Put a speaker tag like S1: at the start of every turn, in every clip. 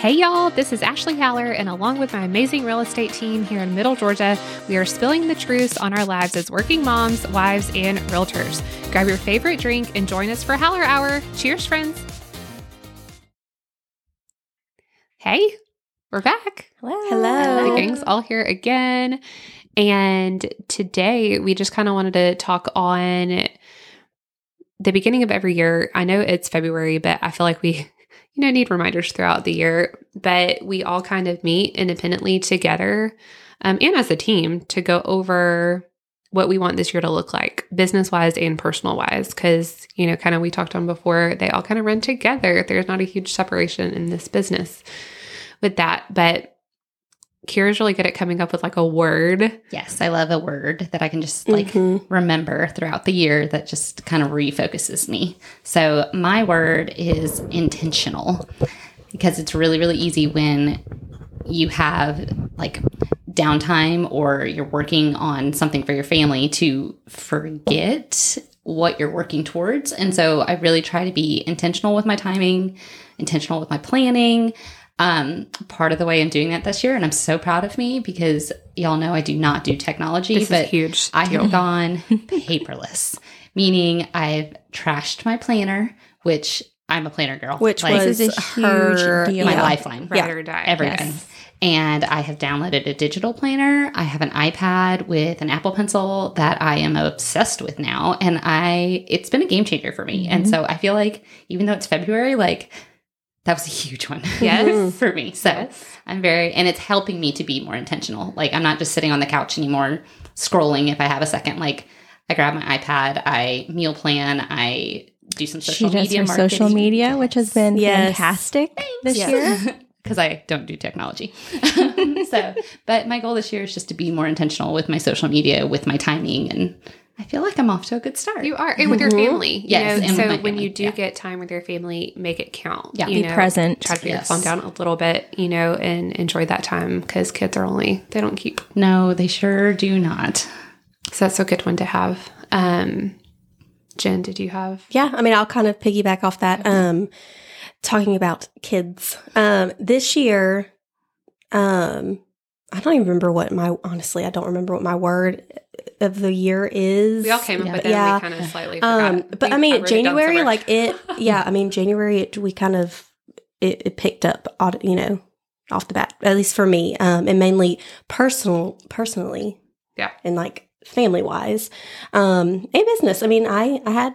S1: Hey y'all, this is Ashley Haller, and along with my amazing real estate team here in Middle Georgia, we are spilling the truth on our lives as working moms, wives, and realtors. Grab your favorite drink and join us for Haller Hour. Cheers, friends. Hey, we're back.
S2: Hello. Hello.
S1: The gang's all here again. And today we just kind of wanted to talk on the beginning of every year. I know it's February, but I feel like we you know, need reminders throughout the year, but we all kind of meet independently together um, and as a team to go over what we want this year to look like, business wise and personal wise. Because, you know, kind of we talked on before, they all kind of run together. There's not a huge separation in this business with that. But Kira's really good at coming up with like a word.
S3: Yes, I love a word that I can just like
S2: Mhm.
S3: remember throughout the year that just kind of refocuses me. So my word is intentional because it's really, really easy when you have like downtime or you're working on something for your family to forget what you're working towards. And so I really try to be intentional with my timing, intentional with my planning. Um, part of the way I'm doing that this year, and I'm so proud of me because y'all know I do not do technology,
S1: This
S3: but
S1: is huge.
S3: I
S1: deal.
S3: have gone paperless, meaning I've trashed my planner, which I'm a planner girl,
S2: Which
S3: Like,
S2: was
S4: This is a huge
S2: her
S4: deal.
S3: my lifeline
S1: ride
S2: Yeah.
S1: or die.
S3: every
S4: Yes.
S3: And I have downloaded a digital planner. I have an iPad with an Apple Pencil that I am obsessed with now. And I, it's been a game changer for me. And so I feel like even though it's February, like that was a huge one.
S1: Yes. Mm-hmm.
S3: for me. So
S1: Yes.
S3: I'm very, and it's helping me to be more intentional. Like I'm not just sitting on the couch anymore scrolling if I have a second. Like I grab my iPad, I meal plan, I do some
S4: She
S3: social
S4: does
S3: media
S4: her social
S3: marketing.
S4: media, which has been
S2: Yes.
S4: fantastic this
S2: Yes.
S4: year.
S3: because I don't do technology. so, but my goal this year is just to be more intentional with my social media, with my timing, and I feel like I'm off to a good start.
S1: You are, and with your
S2: Mhm.
S1: family. You
S3: Yes,
S1: know,
S3: and
S1: so when
S3: family,
S1: you do
S3: yeah.
S1: get time with your family, make it count.
S3: Yeah.
S1: you
S4: Be present.
S1: Try to put your
S3: Yes.
S1: phone down a little bit, you know, and enjoy that time because kids are only they don't keep.
S3: no, they sure do not.
S1: So that's a good one to have. Um, Jen, did you have?
S2: Yeah, I mean, I'll kind of piggyback off that. Um, talking about kids, um, this year, um, I don't even remember what my honestly, I don't remember what my word of the year is.
S1: We all came up
S3: Yeah.
S1: with it.
S2: Yeah.
S1: and We kind of slightly.
S2: Um, but
S1: We-
S2: I mean,
S1: it
S2: January,
S1: somewhere.
S2: like it, yeah, I mean, January, it, we kind of it, it picked up, you know, off the bat, at least for me, um, and mainly personal, personally,
S1: Yeah.
S2: and like family wise, um, and business. I mean, I I had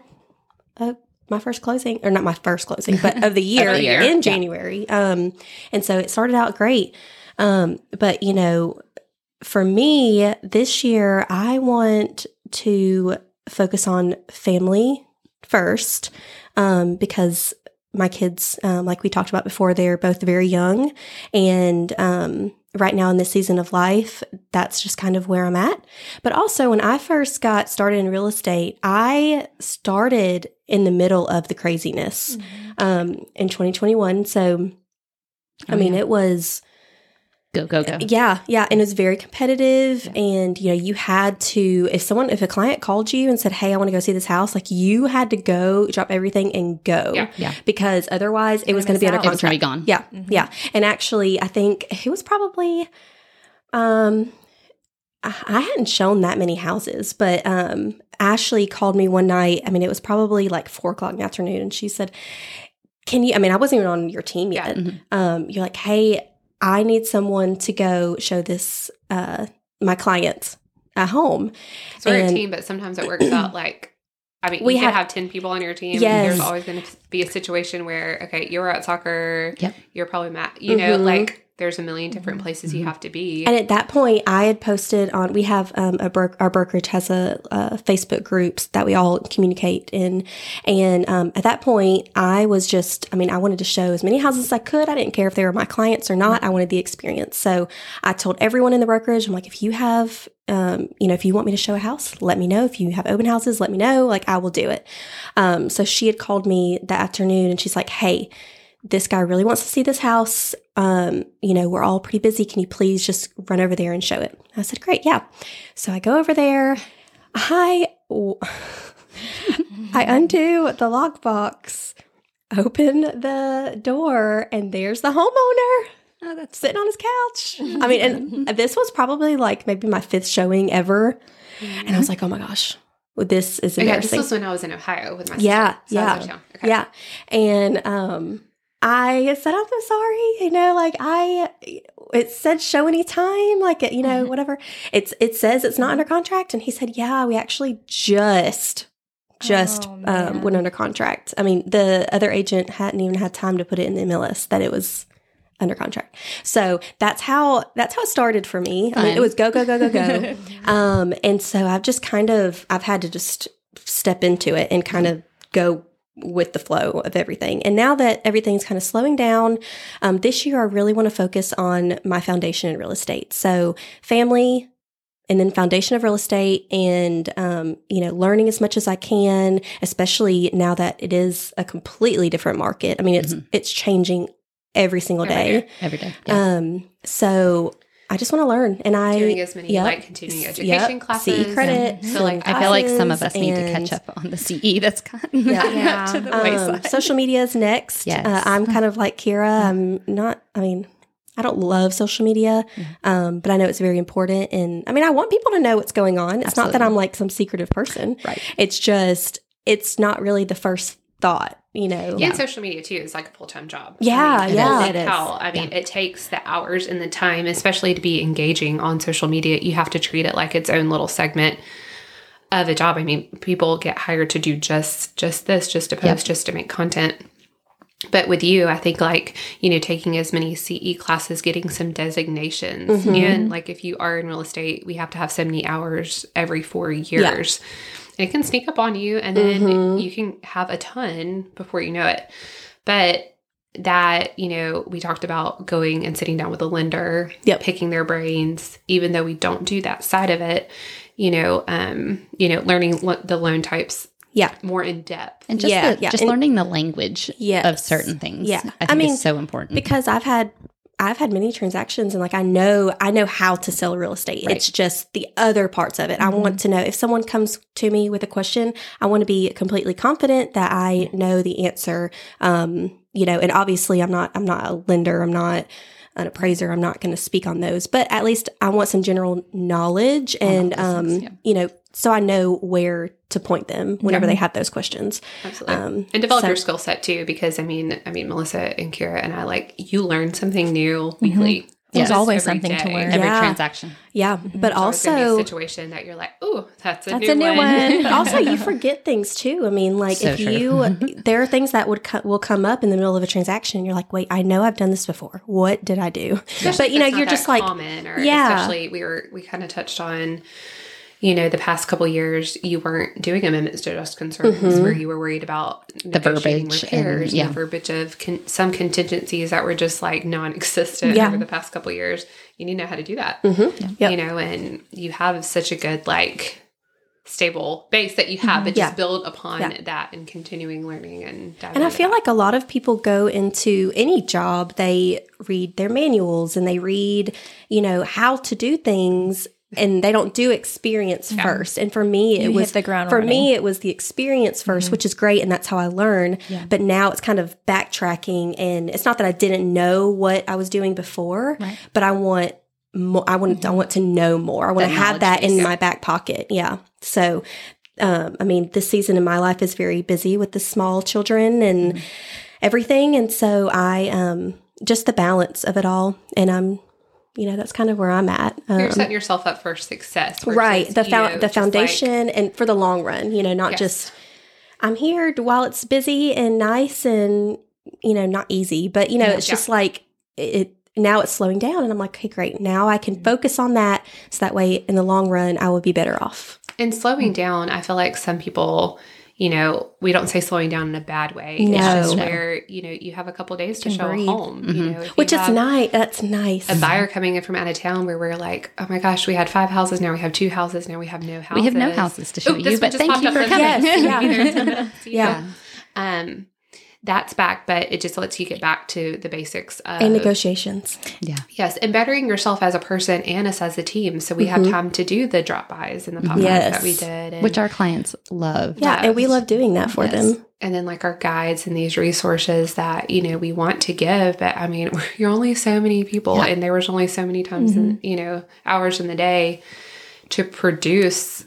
S2: uh, my first closing, or not my first closing, but of the year,
S3: the year,
S2: in
S3: yeah.
S2: January, um, and so it started out great, um, but you know, for me this year, I want to focus on family first um, because my kids, um, like we talked about before, they're both very young. And um, right now in this season of life, that's just kind of where I'm at. But also, when I first got started in real estate, I started in the middle of the craziness um, in 2021. So, I
S3: Oh,
S2: mean,
S3: yeah.
S2: it was.
S3: Go go go.
S2: Yeah, yeah, and it was very competitive, and you know, you had to if someone if a client called you and said, "Hey, I want to go see this house," like you had to go drop everything and go,
S1: Yeah.
S3: Yeah.
S2: because otherwise it was going to be under
S4: out.
S3: It was
S2: contract.
S3: be gone.
S2: Yeah, yeah, and actually, I think it was probably, um, I hadn't shown that many houses, but um, Ashley called me one night. I mean, it was probably like four o'clock in the afternoon, and she said, "Can you?" I mean, I wasn't even on your team
S1: Yeah.
S2: yet.
S3: Mhm.
S2: Um, you're like, "Hey, I need someone to go show this uh my clients at home."
S1: So we're a team, but sometimes it works out like. I mean,
S2: We
S1: you can have 10 people on your team.
S2: Yes.
S1: There's always going to be a situation where, okay, you're at soccer.
S3: Yep.
S1: You're probably Matt. You know,
S2: Mhm.
S1: like there's a million different places you
S3: Mhm.
S1: have to be.
S2: And at that point, I had posted on. We have um, a bro- our brokerage has a, uh Facebook groups that we all communicate in, and um, at that point, I was just. I mean, I wanted to show as many houses as I could. I didn't care if they were my clients or not. I wanted the experience. So I told everyone in the brokerage, I'm like, if you have, um, you know, if you want me to show a house, let me know. If you have open houses, let me know. Like I will do it. Um, so she had called me that afternoon, and she's like, hey this guy really wants to see this house. Um, you know, we're all pretty busy. Can you please just run over there and show it? I said, great, yeah. So I go over there. I I undo the lockbox open the door, and there's the homeowner
S3: Oh, that's
S2: sitting on his couch. I mean, and this was probably like maybe my fifth showing ever. And I was like, oh my gosh, this is
S1: Okay, this was when I was in Ohio with my
S2: Yeah.
S1: So
S2: yeah.
S1: out of town. Okay.
S2: Yeah. And um I said, I'm so sorry. You know, like I it said show any time, like you know,
S1: Mm-hmm.
S2: whatever. It's it says it's not under contract. And he said, Yeah, we actually just just
S4: Oh,
S2: um, went under contract. I mean, the other agent hadn't even had time to put it in the MLS that it was under contract. So that's how that's how it started for me. I mean, it was go go go go go. um, and so I've just kind of I've had to just step into it and kind of go with the flow of everything. And now that everything's kind of slowing down, um, this year I really want to focus on my foundation in real estate. So family. And then foundation of real estate, and um, you know, learning as much as I can, especially now that it is a completely different market. I mean, it's it's changing every single
S1: Every
S2: day.
S1: day.
S3: every day. Yeah.
S2: Um, so I just want to learn, and I
S1: Doing as many
S2: yep.
S1: like continuing
S2: Yep.
S1: education classes.
S2: CE credit.
S1: and- So like
S3: I feel like some of us need to catch up on the CE that's gotten
S2: Yeah.
S3: to the
S2: Um,
S3: wayside.
S2: social media is next.
S3: Yes.
S2: Uh, I'm kind of like Kira. I'm not, I mean, I don't love social media, um, but I know it's very important. And I mean, I want people to know what's going on. It's not that I'm like some secretive person.
S3: Right.
S2: It's just, it's not really the first thought, you know?
S1: And social media too is like a full time job.
S2: Yeah,
S1: I mean,
S2: yeah.
S1: holy
S3: It is.
S1: cow. I mean, it takes the hours and the time, especially to be engaging on social media. You have to treat it like its own little segment of a job. I mean, people get hired to do just just this, just to post, just to make content. But with you, I think like, you know, taking as many CE classes, getting some designations.
S2: Mm-hmm.
S1: And like if you are in real estate, we have to have so many hours every four years. And it can sneak up on you and then
S2: Mm-hmm.
S1: you can have a ton before you know it. But that, you know, we talked about going and sitting down with a lender,
S2: Yep.
S1: picking their brains, even though we don't do that side of it, you know, um, you know, learning lo- the loan types
S2: Yeah.
S1: more in depth.
S3: and just
S2: yeah,
S3: the,
S2: yeah.
S3: just
S2: And-
S3: learning the language of certain things.
S2: Yeah.
S3: I
S2: I mean,
S3: is so important.
S2: because I've had I've had many transactions and like I know I know how to sell real estate.
S3: Right.
S2: It's just the other parts of it. I want to know if someone comes to me with a question, I want to be completely confident that I know the answer. Um, you know, and obviously I'm not I'm not a lender, I'm not an appraiser, I'm not going to speak on those, but at least I want some general knowledge and um,
S3: yeah.
S2: you know, so I know where to point them whenever they have those questions.
S1: Absolutely.
S2: Um,
S1: and develop
S2: so-
S1: your skill set too, because I mean, I mean, Melissa and Kira and I like you learn something new weekly. Mm-hmm.
S4: There's
S1: Just
S4: always
S1: every
S4: something to learn.
S3: Every
S2: Yeah.
S3: transaction.
S2: Yeah, mm-hmm. but
S1: There's always gonna a
S2: also
S1: situation that you're like, oh, that's a
S2: That's
S1: new
S2: a new
S1: one.
S2: one. But also, you forget things too. I mean, like
S3: So
S2: if
S3: true.
S2: you, mm-hmm. there are things that would co- will come up in the middle of a transaction. You're like, wait, I know I've done this before. What did I do?
S1: Especially
S2: but you know,
S1: if it's not
S2: you're just like,
S1: common, or
S2: Yeah.
S1: especially we were we kind of touched on. You know, the past couple years, you weren't doing amendments to just concerns
S2: Mm-hmm.
S1: where you were worried about the
S3: verbiage and-
S1: repairs, and,
S3: yeah.
S1: the verbiage of con- some contingencies that were just like non-existent
S2: Yeah.
S1: over the past couple years. You need to know how to do that.
S2: Mhm. Yep.
S1: you know, and you have such a good like stable base that you have, but just
S2: Mm-hmm. Yeah.
S1: build upon
S2: Yeah.
S1: that and continuing learning and
S2: and I feel
S1: that.
S2: like a lot of people go into any job, they read their manuals and they read, you know, how to do things. And they don't do experience first. And for me, it
S4: You
S2: was
S4: the ground
S2: for
S4: running.
S2: me, it was the experience 1st which is great, and that's how I learn. But now it's kind of backtracking, and it's not that I didn't know what I was doing before,
S3: Right.
S2: but I want more. I want I want to know more. I want
S3: That
S2: to have that in
S3: base.
S2: my back pocket. Yeah. So, um, I mean, this season in my life is very busy with the small children and everything, and so I um, just the balance of it all, and I'm, you know, that's kind of where I'm at.
S1: you're
S2: Um,
S1: setting yourself up for success,
S2: right the
S1: you know,
S2: the
S1: just like-
S2: foundation and for the long run you know not
S1: Yes.
S2: just i'm here while it's busy and nice and you know not easy but you know it's
S1: Yeah.
S2: just like it now it's slowing down and i'm like okay great now i can focus on that so that way in the long run i will be better off
S1: and slowing down. I feel like some people, you know, we don't say slowing down in a bad way. It's
S2: No.
S1: just where you know you have a couple days to
S2: Can
S1: show
S2: breathe.
S1: a home, you know, if you
S2: which is nice that's nice
S1: A buyer coming in from out of town where we're like, oh my gosh, we had five houses, now we have two houses, now we have no houses.
S3: We have no houses to show
S1: Ooh,
S3: you, but thank you for coming.
S2: Yes, yeah.
S1: Maybe they're in ten minutes.
S2: Yeah.
S1: Um, that's back, but it just lets you get back to the basics of
S5: and negotiations.
S3: Yeah.
S1: Yes, and bettering yourself as a person and us as a team. So we
S5: Mm-hmm.
S1: have time to do the drop bys and the pop bys
S5: Yes.
S1: that we did. And,
S3: Which our clients love.
S5: Yeah, and we love doing that for
S3: Yes.
S5: them.
S1: and then like our guides and these resources that, you know, we want to give. But I mean, you're only so many people
S3: Yeah.
S1: and there was only so many times in,
S5: Mm-hmm.
S1: you know, hours in the day to produce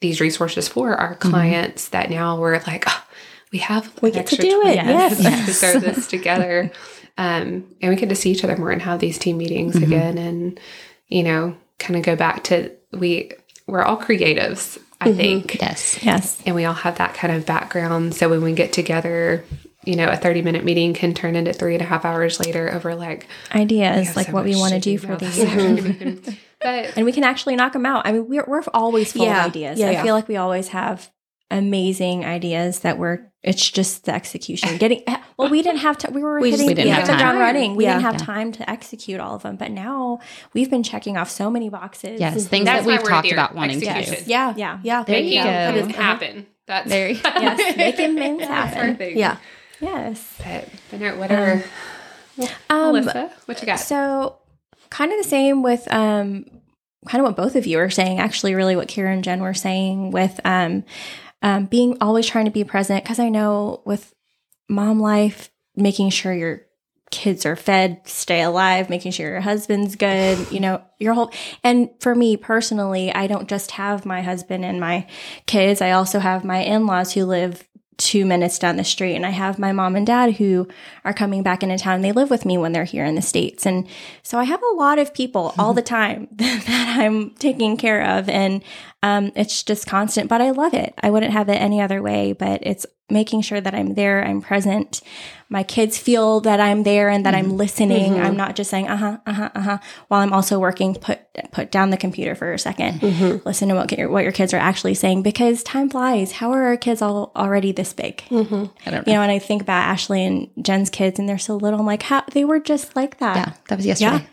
S1: these resources for our clients that now we're like, oh, we have.
S5: We get to do it,
S1: minutes
S5: yes.
S1: to throw this together. Um, and we get to see each other more and have these team meetings
S5: Mm-hmm.
S1: again and, you know, kind of go back to we we're all creatives, I
S5: Mm-hmm.
S1: think
S3: Yes.
S5: Yes.
S1: and we all have that kind of background. So when we get together, you know, a 30 minute meeting can turn into three and a half hours later over like,
S5: Ideas like
S1: so
S5: what we want to do for
S1: now.
S5: the
S1: That's
S5: year.
S1: so but
S5: and we can actually knock them out. I mean, we're, we're always full
S1: Yeah.
S5: of ideas.
S1: Yeah,
S5: I
S1: yeah.
S5: feel like we always have amazing ideas that we're, it's just the execution. Getting, well, we didn't have to, we were
S1: We just-
S3: we didn't
S5: hit
S3: have
S5: the
S3: time.
S5: ground running. We
S1: Yeah.
S5: didn't have
S3: Yeah.
S5: time to execute all of them. But now we've been checking off so many boxes.
S3: Yes. Things
S1: That's
S3: that we've talked about wanting to do.
S5: Yeah. Yeah. Yeah.
S3: There
S1: making
S3: you go.
S1: things happen. That's
S3: There you
S5: Yes. Making things
S1: that's our
S5: happen.
S1: thing.
S5: Yeah. Yes.
S1: But, but no, whatever.
S5: Um,
S1: Melissa, what you got?
S5: So, kind of the same with um, kind of what both of you are saying. Actually, really what Kira and Jen were saying with um, um, being always trying to be present. Because I know with mom life, making sure your kids are fed, stay alive, making sure your husband's good. You know, your whole. And for me personally, I don't just have my husband and my kids. I also have my in laws who live two minutes down the street and i have my mom and dad who are coming back into town they live with me when they're here in the states and so i have a lot of people all the time that i'm taking care of and um, it's just constant but i love it i wouldn't have it any other way but it's making sure that i'm there i'm present my kids feel that i'm there and that i'm listening i'm not just saying uh-huh uh-huh uh-huh while i'm also working put put down the computer for a 2nd listen to what your, what your kids are actually saying because time flies how are our kids all already this big
S3: I don't know.
S5: you know, and I think about Ashley and Jen's kids, and they're so little. I'm like, how they were just like that.
S3: yeah. That was yesterday.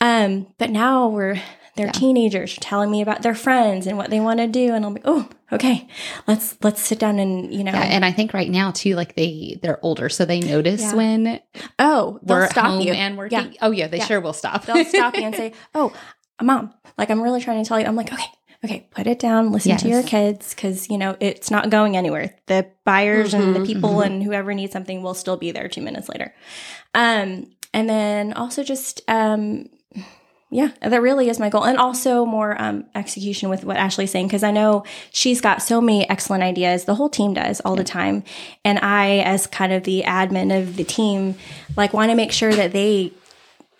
S5: Um, but now we're they're teenagers telling me about their friends and what they want to do, and I'm like, oh, okay, let's let's sit down and you know,
S3: Yeah, and I think right now too, like they they're older, so they notice
S5: Yeah.
S3: when
S5: oh,
S3: we're
S5: stop
S3: home
S5: you
S3: and working.
S5: Yeah,
S3: Oh yeah, they
S5: Yeah.
S3: sure will stop.
S5: they'll stop you and say, oh, mom, like I'm really trying to tell you. I'm like, okay. Okay, put it down. Listen to your kids because you know it's not going anywhere. The buyers and the
S1: Mhm,
S5: people
S3: mhm.
S5: and whoever needs something will still be there two minutes later. Um, and then also just um, yeah, that really is my goal, and also more um, execution with what Ashley's saying because I know she's got so many excellent ideas. The whole team does all the time, and I, as kind of the admin of the team, like want to make sure that they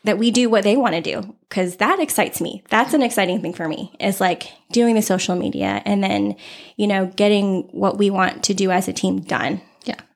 S5: that we do what they want to do because that excites me. That's an exciting thing for me is like doing the social media and then, you know, getting what we want to do as a team done.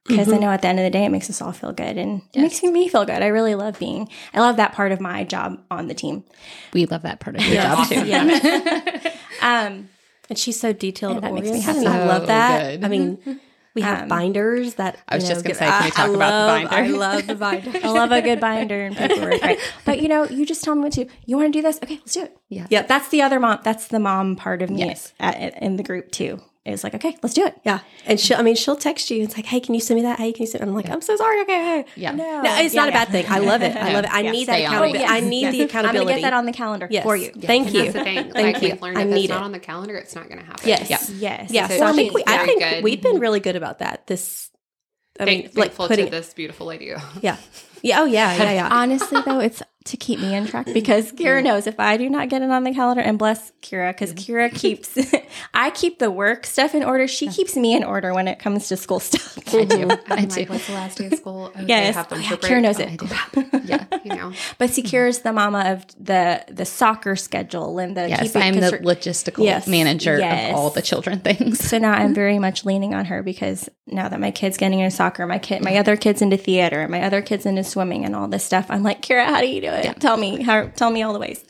S3: Yeah.
S5: Because I know at the end of the day, it makes us all feel good and it makes me feel good. I really love being, I love that part of my job on the team.
S3: We love that part of your job too.
S5: Um,
S2: And she's so detailed
S5: And that makes me happy.
S2: and I love that.
S3: good.
S2: I mean, we have
S5: Um,
S2: binders that
S3: I was
S2: you
S3: just gonna say, can we
S2: I-
S3: talk
S2: I
S3: about the
S2: love-
S3: binder?
S2: I love the binder.
S5: I love a good binder and paperwork, right? But you know, you just tell me what to. You want to do this? Okay, let's do it.
S3: Yeah.
S5: yeah. That's the other mom. That's the mom part of me
S3: Yes.
S5: at, in the group too. It's like, okay, let's do it.
S2: Yeah, and she, I mean, she'll text you. It's like, hey, can you send me that? Hey, can you send? I'm like, I'm so sorry. Okay, okay.
S3: Yeah.
S5: No,
S2: No, it's
S5: Yeah,
S2: not a bad thing. I love it. I love it. I
S5: Yeah,
S2: need that
S3: stay on it.
S2: accountability. I need
S5: yes.
S2: the
S5: I'm
S2: accountability.
S5: gonna get that on the calendar
S2: Yes.
S5: for you.
S2: Thank
S1: And
S2: you.
S1: that's the thing.
S2: Thank
S1: like
S2: you.
S1: we've learned
S2: I
S1: if
S2: need
S1: it's not on the calendar, it's not going to happen.
S2: Yes.
S3: Yeah.
S5: Yes.
S2: Yeah,
S1: So
S2: so I think we, I think
S1: good.
S2: we've been really good about that. This, I mean,
S1: Thank,
S2: like
S1: thankful
S2: putting,
S1: to this beautiful lady.
S2: yeah, yeah, oh yeah, yeah, yeah.
S5: Honestly, though, it's to keep me in track because Kira knows if I do not get it on the calendar, and bless Kira, because Kira keeps, I keep the work stuff in order. She keeps me in order when it comes to school stuff.
S3: I do. I do.
S1: like, what's the last day of school? Oh,
S5: Yes. Oh, yeah. Kira knows
S1: Oh,
S5: it.
S1: I do.
S3: Yeah.
S1: You know.
S5: But the mama of the the soccer schedule and the
S3: Yes, I'm the logistical
S5: Yes.
S3: manager
S5: Yes.
S3: of all the children things.
S5: So now I'm very much leaning on her because now that my kid's getting into soccer, my kid, my other kids into theater, my other kids into swimming and all this stuff, I'm like, Kira, how do you do it? Tell me, how, tell me all the ways.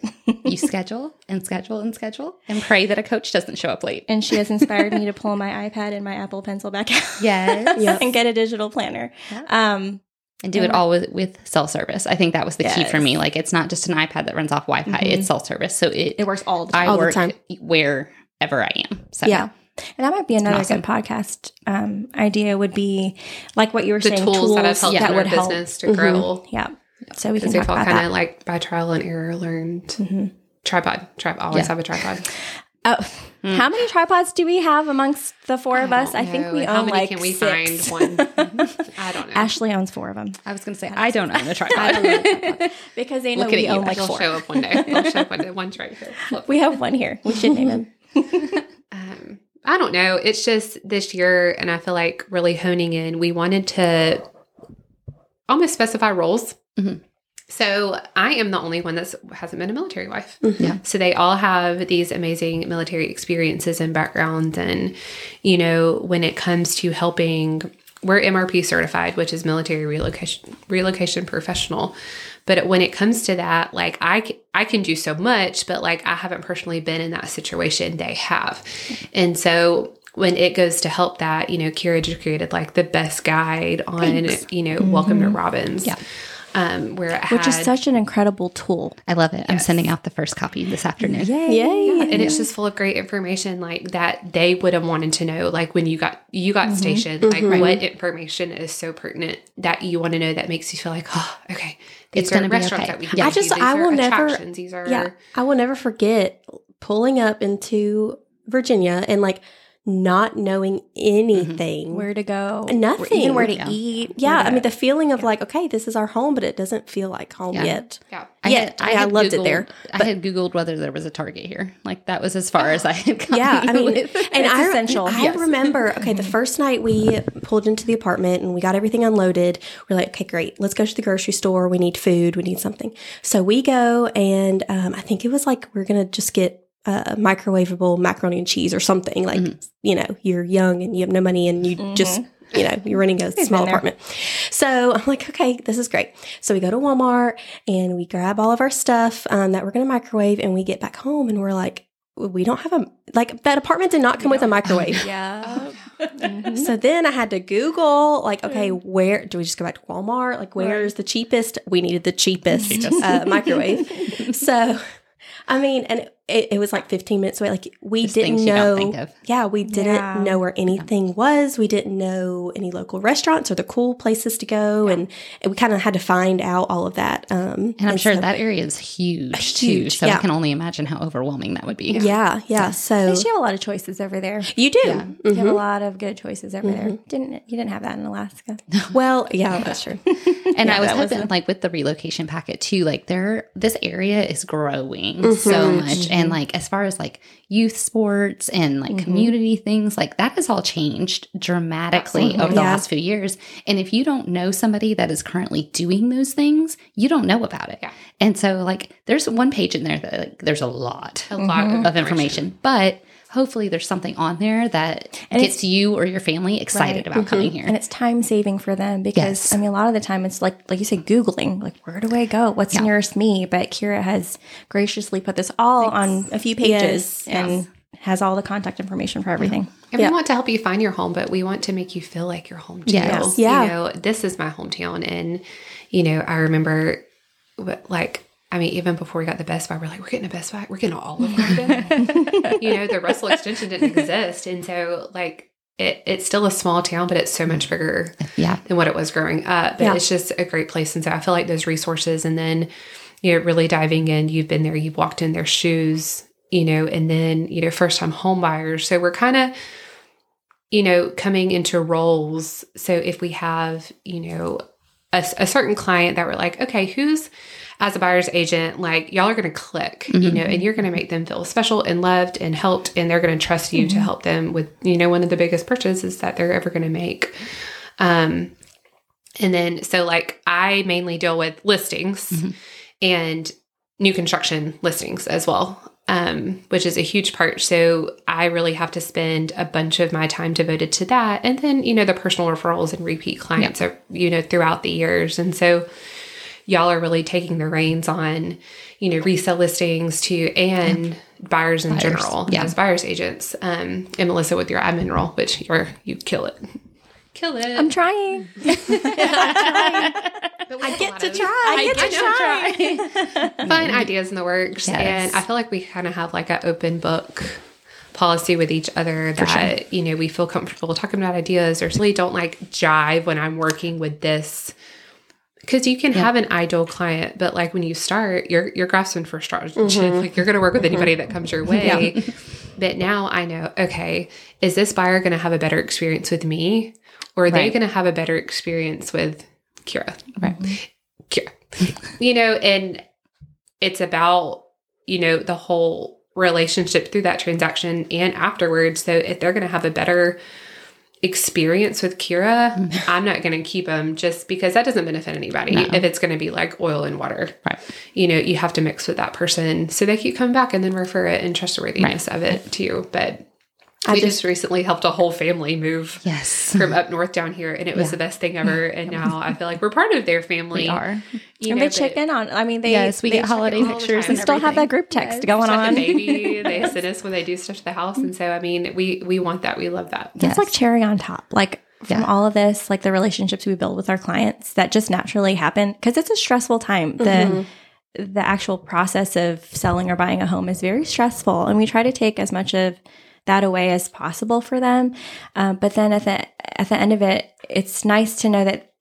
S3: You schedule and schedule and schedule and pray that a coach doesn't show up late.
S5: and she has inspired me to pull my iPad and my Apple Pencil back out
S3: Yes.
S5: and get a digital planner. Um,
S3: And do it all with, with cell service. I think that was the key for me. Like it's not just an iPad that runs off Wi Fi, it's mm-hmm. cell service. So it,
S5: it works all the
S3: I
S5: time.
S2: All the
S3: work
S2: time.
S3: wherever I am. So
S2: Yeah.
S5: And that might be another
S3: awesome.
S5: good podcast um, idea. Would be like what you were saying.
S1: The
S5: saying.
S1: tools, that have helped
S5: that would help.
S1: business to mm-hmm. grow.
S5: Yeah. So we can
S1: Because
S5: talk
S1: we've all
S5: about
S1: kind of like by trial and error learned mm-hmm. tripod. Tripod. Always
S3: Yeah.
S1: have a tripod.
S5: Oh, how many tripods do we have amongst the four of us? I think we
S1: How
S5: own
S1: many
S5: like
S1: can we
S5: six.
S1: find? One. I don't know.
S5: Ashley owns four of them
S3: I was going to say, I don't own a
S1: I
S3: tripod.
S1: don't know. Tripod.
S5: because they know we
S3: you.
S5: own like four.
S1: show up one day. They'll show up one day. One's right here. Look.
S5: We have one here. We should name him.
S1: Um, I don't know. It's just this year, and I feel like really honing in. We wanted to almost specify roles.
S3: Mhm.
S1: So I am the only one that hasn't been a military wife. Mm-hmm.
S3: Yeah.
S1: So they all have these amazing military experiences and backgrounds, and you know when it comes to helping, we're MRP certified, which is military relocation relocation professional. But when it comes to that, like I I can do so much, but like I haven't personally been in that situation. They have. And so when it goes to help that, you know, Kira just created like the best guide on,
S5: Thanks.
S1: you know, Welcome to mm-hmm. Robins.
S3: Yeah.
S1: Um, where it
S5: Which is such an incredible tool.
S3: I love it. I'm sending out the first copy this afternoon.
S5: Yay.
S1: and it's just full of great information like that they would have wanted to know like when you got you got stationed like what information is so pertinent that you want to know that makes you feel like oh okay these
S3: It's
S1: are
S3: gonna be
S1: restaurants
S3: okay.
S1: that we
S3: Yeah.
S2: I just-
S1: These
S2: I will never-
S1: these are
S2: Yeah, I will never forget pulling up into Virginia and like not knowing anything.
S5: Where to go?
S2: Nothing.
S5: Even where to
S3: Yeah.
S5: eat.
S2: yeah,
S5: where
S2: I mean the feeling of like, okay, this is our home, but it doesn't feel like home
S3: Yeah.
S2: yet.
S1: yeah
S3: I
S2: Yeah,
S3: had,
S2: I mean, I
S3: had
S2: loved it there,
S3: Googled- I had Googled whether there was a Target here. Like that was as far as I had gotten.
S2: Yeah, I mean, and
S5: It's
S2: I,
S5: essential.
S2: I
S5: Yes.
S2: remember, okay, the first night we pulled into the apartment and we got everything unloaded. We're like, okay, great, let's go to the grocery store. We need food. We need something. So we go, and um, I think it was like we're gonna just get uh, microwavable macaroni and cheese or something. Like, you know, you're young and you have no money, and you just you know, you're renting a small apartment. So I'm like, okay, this is great. So we go to Walmart and we grab all of our stuff um, that we're going to microwave and we get back home and we're like, we don't have a, like, that apartment did not come with a microwave.
S5: yeah.
S2: So then I had to Google, like, okay, where do we just go back to Walmart? Like, where's the cheapest? We needed the cheapest, Uh, microwave. so, I mean, and it, it was like 15 minutes away. Like, we
S3: Just
S2: didn't
S3: things you
S2: know.
S3: don't think of.
S2: Yeah, we didn't
S5: Yeah.
S2: know where anything was. We didn't know any local restaurants or the cool places to go. And, and we kind of had to find out all of that. Um,
S3: and I'm sure
S2: so-
S3: that area is huge, too. So
S2: yeah.
S3: I can only imagine how overwhelming that would be.
S2: Yeah, yeah.
S5: At
S2: So
S5: least you have a lot of choices over there.
S2: you do.
S3: Yeah.
S5: You have a lot of good choices over there. Didn't you didn't have that in Alaska?
S2: Well, yeah, that's true.
S3: And
S5: Yeah,
S3: I was
S5: that was
S3: hoping, like with the relocation packet too, like there, this area is growing
S2: Mm-hmm.
S3: so much, and like as far as like youth sports and like
S2: Mm-hmm.
S3: community things, like that has all changed dramatically over the
S2: Yeah.
S3: last few years. And if you don't know somebody that is currently doing those things, you don't know about it.
S1: Yeah.
S3: And so, like, there's one page in there that like there's a lot
S1: a lot
S2: Mm-hmm.
S3: of information, but hopefully there's something on there that
S5: And
S3: gets you or your family excited
S5: Right.
S3: about mm-hmm. coming here.
S5: And it's time saving for them because
S3: Yes.
S5: I mean a lot of the time it's like like you say Googling, like where do I go? What's
S3: Yeah.
S5: nearest me? But Kira has graciously put this all on a few pages
S2: Yes,
S5: and has all the contact information for everything.
S1: And
S2: Yeah.
S1: we want to help you find your home, but we want to make you feel like your home too.
S3: Yes.
S2: Yeah.
S1: You know, this is my hometown. And, you know, I remember like, I mean, even before we got the Best Buy, we're like, we're getting a Best Buy, we're getting Olive Garden. you know, the Russell extension didn't exist. And so, like, it, it's still a small town, but it's so much bigger
S3: yeah.
S1: than what it was growing up. But
S2: Yeah.
S1: it's just a great place. And so I feel like those resources and then, you know, really diving in, you've been there, you've walked in their shoes, you know, and then, you know, first time home buyers. So we're kind of, you know, coming into roles. So if we have, you know, a, a certain client that we're like, okay, who's as a buyer's agent, like y'all are going to click, you know, and you're going to make them feel special and loved and helped, and they're going to trust you to help them with, you know, one of the biggest purchases that they're ever going to make. Um, and then so like I mainly deal with listings and new construction listings as well. Um, which is a huge part. So I really have to spend a bunch of my time devoted to that. And then, you know, the personal referrals and repeat clients are, you know, throughout the years. And so y'all are really taking the reins on, you know, resale listings too and buyers in
S3: Buyers,
S1: general
S3: yeah.
S1: as buyers agents. Um, and Melissa with your admin role, which you're you kill it. Kill it.
S5: I'm trying.
S1: I
S2: get to try.
S1: I get to try. Find ideas in the works.
S3: Yes.
S1: And I feel like we kind of have like an open book policy with each other that you know we feel comfortable talking about ideas or really don't like jive when I'm working with this because you can have an ideal client, but like when you start, you're you're grasping for straws.
S2: Mm-hmm.
S1: Like you're going to work with anybody that comes your way. But now I know, okay, is this buyer going to have a better experience with me, or are they
S3: Right.
S1: going to have a better experience with Kira?
S3: Right.
S1: Kira, you know, and it's about you know the whole relationship through that transaction and afterwards. So if they're going to have a better experience with Kira,
S3: Mm-hmm.
S1: I'm not going to keep them just because that doesn't benefit anybody. If it's going to be like oil and water,
S3: Right.
S1: you know, you have to mix with that person so they keep coming back and then refer it and trustworthiness of it to you. But
S2: I
S1: we
S2: just-
S1: just recently helped a whole family move
S3: Yes.
S1: from up north down here, and it was the best thing ever. And now I feel like we're part of their family.
S3: We are.
S1: You
S5: and
S1: know,
S5: they check in on. I mean, they
S3: Yes, we
S5: they
S3: get holiday
S5: in
S1: all the
S3: pictures.
S5: We still have that group text going on.
S1: baby. They send us when they do stuff to the house, and so I mean, we we want that. We love that.
S5: That's like cherry on top. Like from
S3: Yeah.
S5: all of this, like the relationships we build with our clients that just naturally happen because it's a stressful time. The mm-hmm. the actual process of selling or buying a home is very stressful, and we try to take as much of that away as possible for them. Um, but then at the at the end of it, it's nice to know that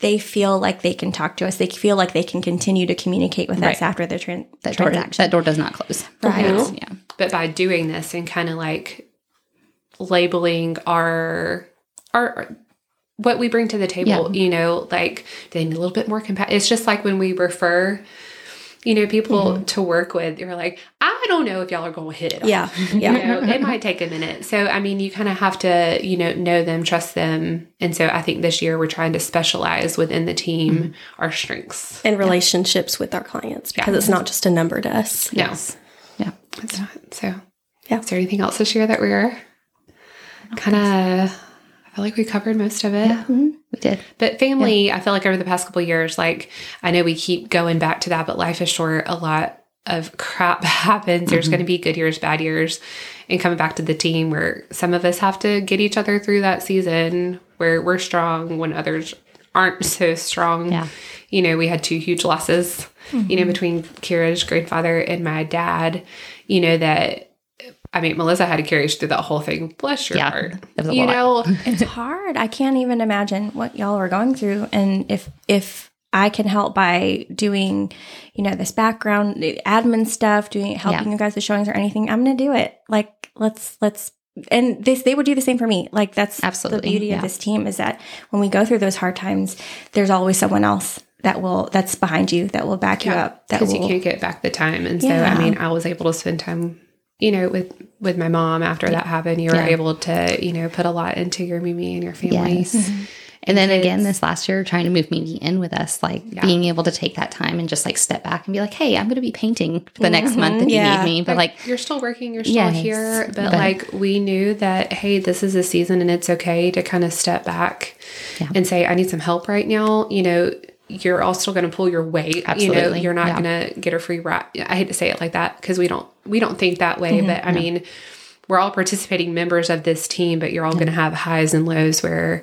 S5: they feel like they can talk to us. They feel like they can continue to communicate with us after the tran-
S3: That door, that door does not close.
S5: Right.
S3: Yes, Yeah.
S1: but by doing this and kind of like labeling our our what we bring to the table you know like they need a little bit more compassion it's just like when we refer you know people mm-hmm. to work with you're like i don't know if y'all are going to hit it off.
S2: Yeah.
S1: you
S2: Yeah.
S1: know it might take a minute so i mean you kind of have to you know know them trust them and so i think this year we're trying to specialize within the team mm-hmm. our strengths
S2: And relationships with our clients because it's not just a number to us.
S1: no
S3: Yes. Yeah.
S1: it's not so
S2: Yeah.
S1: is there anything else this year that we're kind of feel like we covered most of it mm-hmm.
S3: We did.
S1: But family, I feel like over the past couple of years, like I know we keep going back to that, but life is short. A lot of crap happens. There's mm-hmm. going to be good years, bad years, and coming back to the team where some of us have to get each other through that season where we're strong when others aren't so strong.
S3: Yeah.
S1: You know, we had two huge losses, you know, mm-hmm. between Kira's grandfather and my dad, you know, that I mean, Melissa had to carry us through that whole thing. Bless your
S3: Yeah,
S1: heart.
S3: it was a
S1: you
S3: lot.
S1: know,
S5: it's hard. I can't even imagine what y'all are going through. And if if I can help by doing, you know, this background the admin stuff, doing helping
S3: Yeah.
S5: you guys with showings or anything, I'm gonna do it. Like let's let's and this they would do the same for me. Like that's
S3: Absolutely,
S5: the beauty
S3: yeah.
S5: of this team is that when we go through those hard times, there's always someone else that will that's behind you that will back you up. That
S1: because you can't get back the time and so
S5: Yeah.
S1: i mean i was able to spend time you know with with my mom after that happened you were
S3: Yeah.
S1: able to you know put a lot into your mimi and your family
S3: Yes. Mm-hmm. And then again, this last year, trying to move Mimi in with us, like being able to take that time and just like step back and be like, hey, I'm going to be painting for the next month if
S2: Yeah.
S3: you mm-hmm. need me. But like,
S1: you're still working you're still
S3: Yes,
S1: here but,
S3: but-
S1: like we knew that hey this is a season and it's okay to kind of step back
S3: Yeah.
S1: and say i need some help right now you know you're all still going to pull your weight you know you're not
S3: yeah.
S1: going to get a free ride i hate to say it like that because we don't we don't think that way
S3: Mm-hmm.
S1: but i mean we're all participating members of this team, but you're all going to have highs and lows where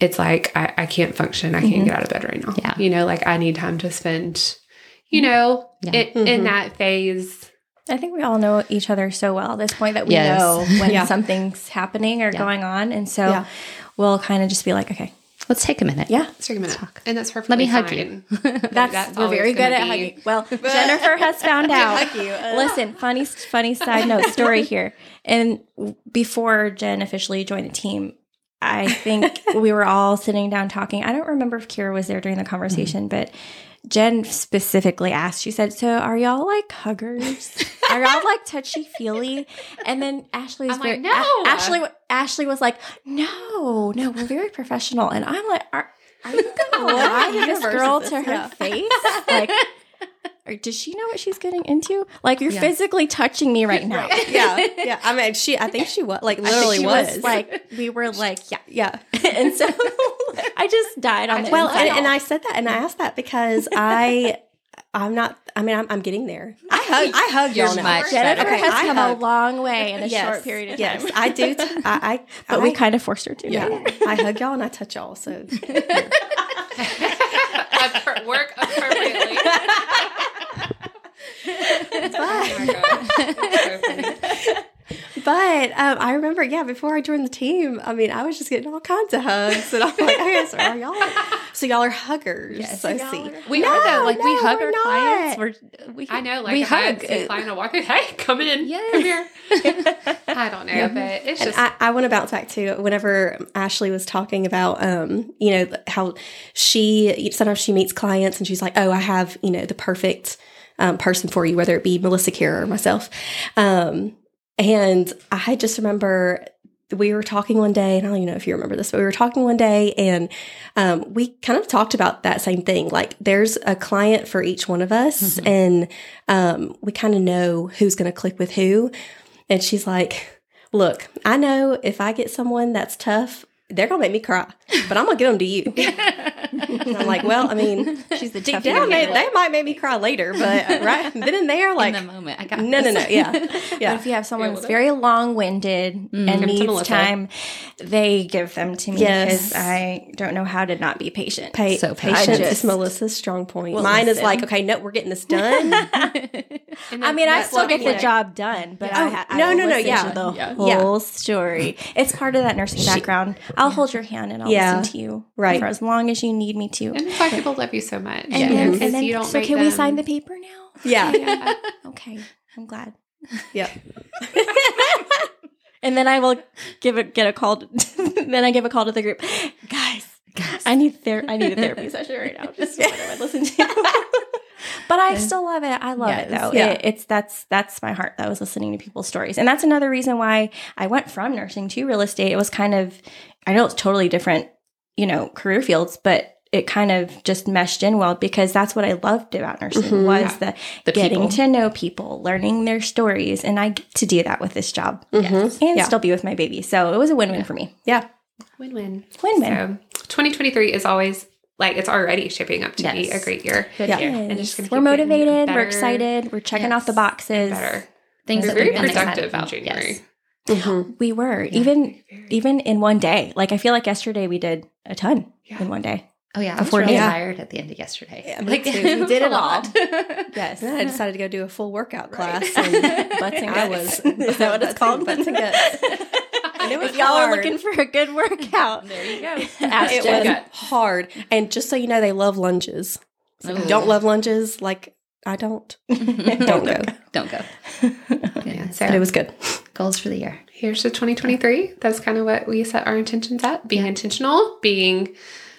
S1: it's like, I, I can't function. I can't get out of bed right now.
S3: Mm-hmm. Yeah.
S1: You know, like I need time to spend, you know,
S3: Yeah.
S1: it, in that phase.
S5: I think we all know each other so well at this point that we
S3: Yes.
S5: know when
S2: Yeah.
S5: something's happening or going on. And so
S2: Yeah.
S5: we'll kind of just be like, okay,
S3: let's take a minute.
S5: yeah,
S1: Let's take a minute. And that's perfectly Let
S3: me hug
S1: fine.
S5: that's, we're very good at
S1: be-
S5: hugging. Well, Jennifer has found out. Listen, funny, funny side note story here. And before Jen officially joined the team, I think we were all sitting down talking. I don't remember if Kira was there during the conversation, mm-hmm. but Jen specifically asked, she said, So are y'all like huggers? Are y'all like touchy feely? And then Ashley was
S1: I'm like,
S5: very,
S1: "No."
S5: A- Ashley, Ashley was like, No, no, we're very professional. And I'm like, Are, are you gonna lie to this girl to her
S2: Yeah.
S5: face? Like, or does she know what she's getting into? Like, you're
S3: Yeah.
S5: physically touching me right now.
S2: yeah, yeah. I mean, she. I think she was like literally
S5: she
S2: was.
S5: like we were like yeah
S2: yeah.
S5: and so i just died on the
S2: Well, and, and I said that, and I asked that because I, I'm not. I mean, I'm, I'm getting there. I hug. I hug y'all
S3: much
S5: jennifer
S2: Okay,
S5: has
S2: I
S5: come
S2: hug.
S5: a long way in a
S2: Yes,
S5: short period of time
S2: Yes, I do. T- I, I
S5: but
S2: I,
S5: we kind of forced her to
S2: yeah. I hug y'all and I touch y'all. So
S1: Appro- work appropriately. oh
S2: But um, I remember, yeah, before I joined the team, I mean, I was just getting all kinds of hugs, and I'm like, okay, so are y'all? So y'all are huggers.
S3: Yes.
S2: I
S3: Y'all
S2: see.
S1: We
S2: No,
S1: are though. Like we
S2: no,
S1: hug
S2: we're
S1: our
S2: not.
S1: clients. We're we I know. Like
S3: we
S1: I
S3: hug.
S1: some client to walk hey, come in,
S3: Yes.
S1: come here. I don't know, but it's
S2: And
S1: just
S2: I, I want to bounce back to whenever Ashley was talking about, um, you know, how she sometimes she meets clients and she's like, "Oh, I have you know the perfect um, person for you," whether it be Melissa Kira or myself. Um, and I just remember we were talking one day, and I don't even know if you remember this, but we were talking one day, and um, we kind of talked about that same thing. Like, there's a client for each one of us, and um, we kind of know who's going to click with who. And she's like, Look, I know if I get someone that's tough, they're gonna make me cry, but I'm gonna give them to you. And I'm like, well, I mean,
S5: She's the
S2: deep down, they, they might make me cry later, but right then and there, like,
S3: in the moment. I got
S2: no, no, no,
S3: this.
S2: yeah,
S5: But
S2: yeah,
S5: if you have someone
S1: Yeah,
S5: that's very long winded mm. and
S1: Give 'em to
S5: needs time, they give them to me
S2: Yes.
S5: because I don't know how to not be patient.
S2: Pa-
S3: So
S2: patience
S5: just-
S2: is Melissa's strong point.
S5: Well,
S2: Mine is like, okay, no, we're getting this done.
S5: I mean, I still get the
S1: like.
S5: job done, but
S2: Yeah.
S5: I, oh, ha-
S2: Oh,
S5: I
S2: no, no, no, yeah.
S5: to the
S1: Yeah.
S5: whole story. It's part of that nursing background. I'll hold your hand and I'll
S2: Yeah.
S5: listen to you
S2: Right.
S5: for as long as you need me to.
S1: And it's why people love you so much.
S5: And then,
S1: mm-hmm.
S5: and then
S1: you don't
S5: so
S1: make
S5: can we sign the paper now?
S2: yeah,
S1: Yeah.
S5: Okay, I'm glad.
S2: yeah.
S5: And then I will give it get a call. To, then I give a call to the group, guys.
S3: Guys.
S5: I need ther- I need a therapy session right now. Just what I listen to. but I still love it. I love it though.
S2: Yeah.
S5: It, it's that's that's my heart. That was listening to people's stories, and that's another reason why I went from nursing to real estate. It was kind of I know it's totally different, you know, career fields, but it kind of just meshed in well because that's what I loved about nursing
S2: Mhm.
S5: was
S1: Yeah.
S5: the,
S3: The
S5: getting
S3: people.
S5: to know people, learning their stories, and I get to do that with this job
S2: Mhm.
S5: and
S2: Yeah.
S5: still be with my baby. So it was a win-win
S3: Yeah.
S5: for me.
S2: yeah.
S1: Win-win.
S5: Win-win.
S1: So 2023 is always like it's already shaping up to be a great year.
S3: Good
S2: Yeah.
S3: year.
S1: And it's gonna
S5: we're motivated. We're excited. We're checking
S3: Yes.
S5: off the boxes.
S1: Better.
S3: Things
S1: You're very productive in. January.
S3: Yes.
S2: Mhm.
S5: We were even even in one day. Like I feel like yesterday we did a ton in one day.
S3: Oh yeah, I was
S5: Before
S3: really
S2: dinner.
S3: tired at the end of yesterday.
S2: Yeah, me too. We did
S3: a
S2: it all.
S3: lot.
S5: Yes,
S2: And I decided to go do a full workout class.
S5: Right.
S2: And
S5: Butts and
S2: I
S5: guts.
S2: was
S5: Is that what it's
S2: butts
S5: called?
S2: and- Butts and guts. And it was
S5: if y'all are looking for a good workout,
S3: there you go.
S5: ask
S2: it
S5: Jen.
S2: was hard. And just so you know, they love lunges. So if you don't love lunges like I don't. Don't go.
S3: Don't go.
S1: Yeah,
S3: so
S2: But it was good.
S3: goals for the year.
S1: Here's the 2023. That's kind of what we set our intentions at. Being intentional, being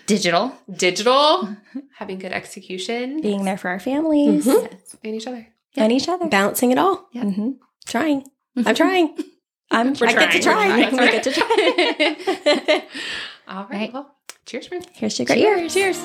S3: Digital.
S1: digital, having good execution,
S5: being there for our families
S2: Mhm.
S1: and each other.
S5: and each other.
S2: Balancing it all.
S3: Yeah.
S5: hmm
S2: Trying. I'm trying.
S5: I'm
S1: We're
S2: I get to
S1: trying.
S2: try.
S1: We're
S5: We get to try.
S1: All right.
S3: Right.
S1: Well, cheers, friends.
S5: Here's to great year.
S2: Cheers.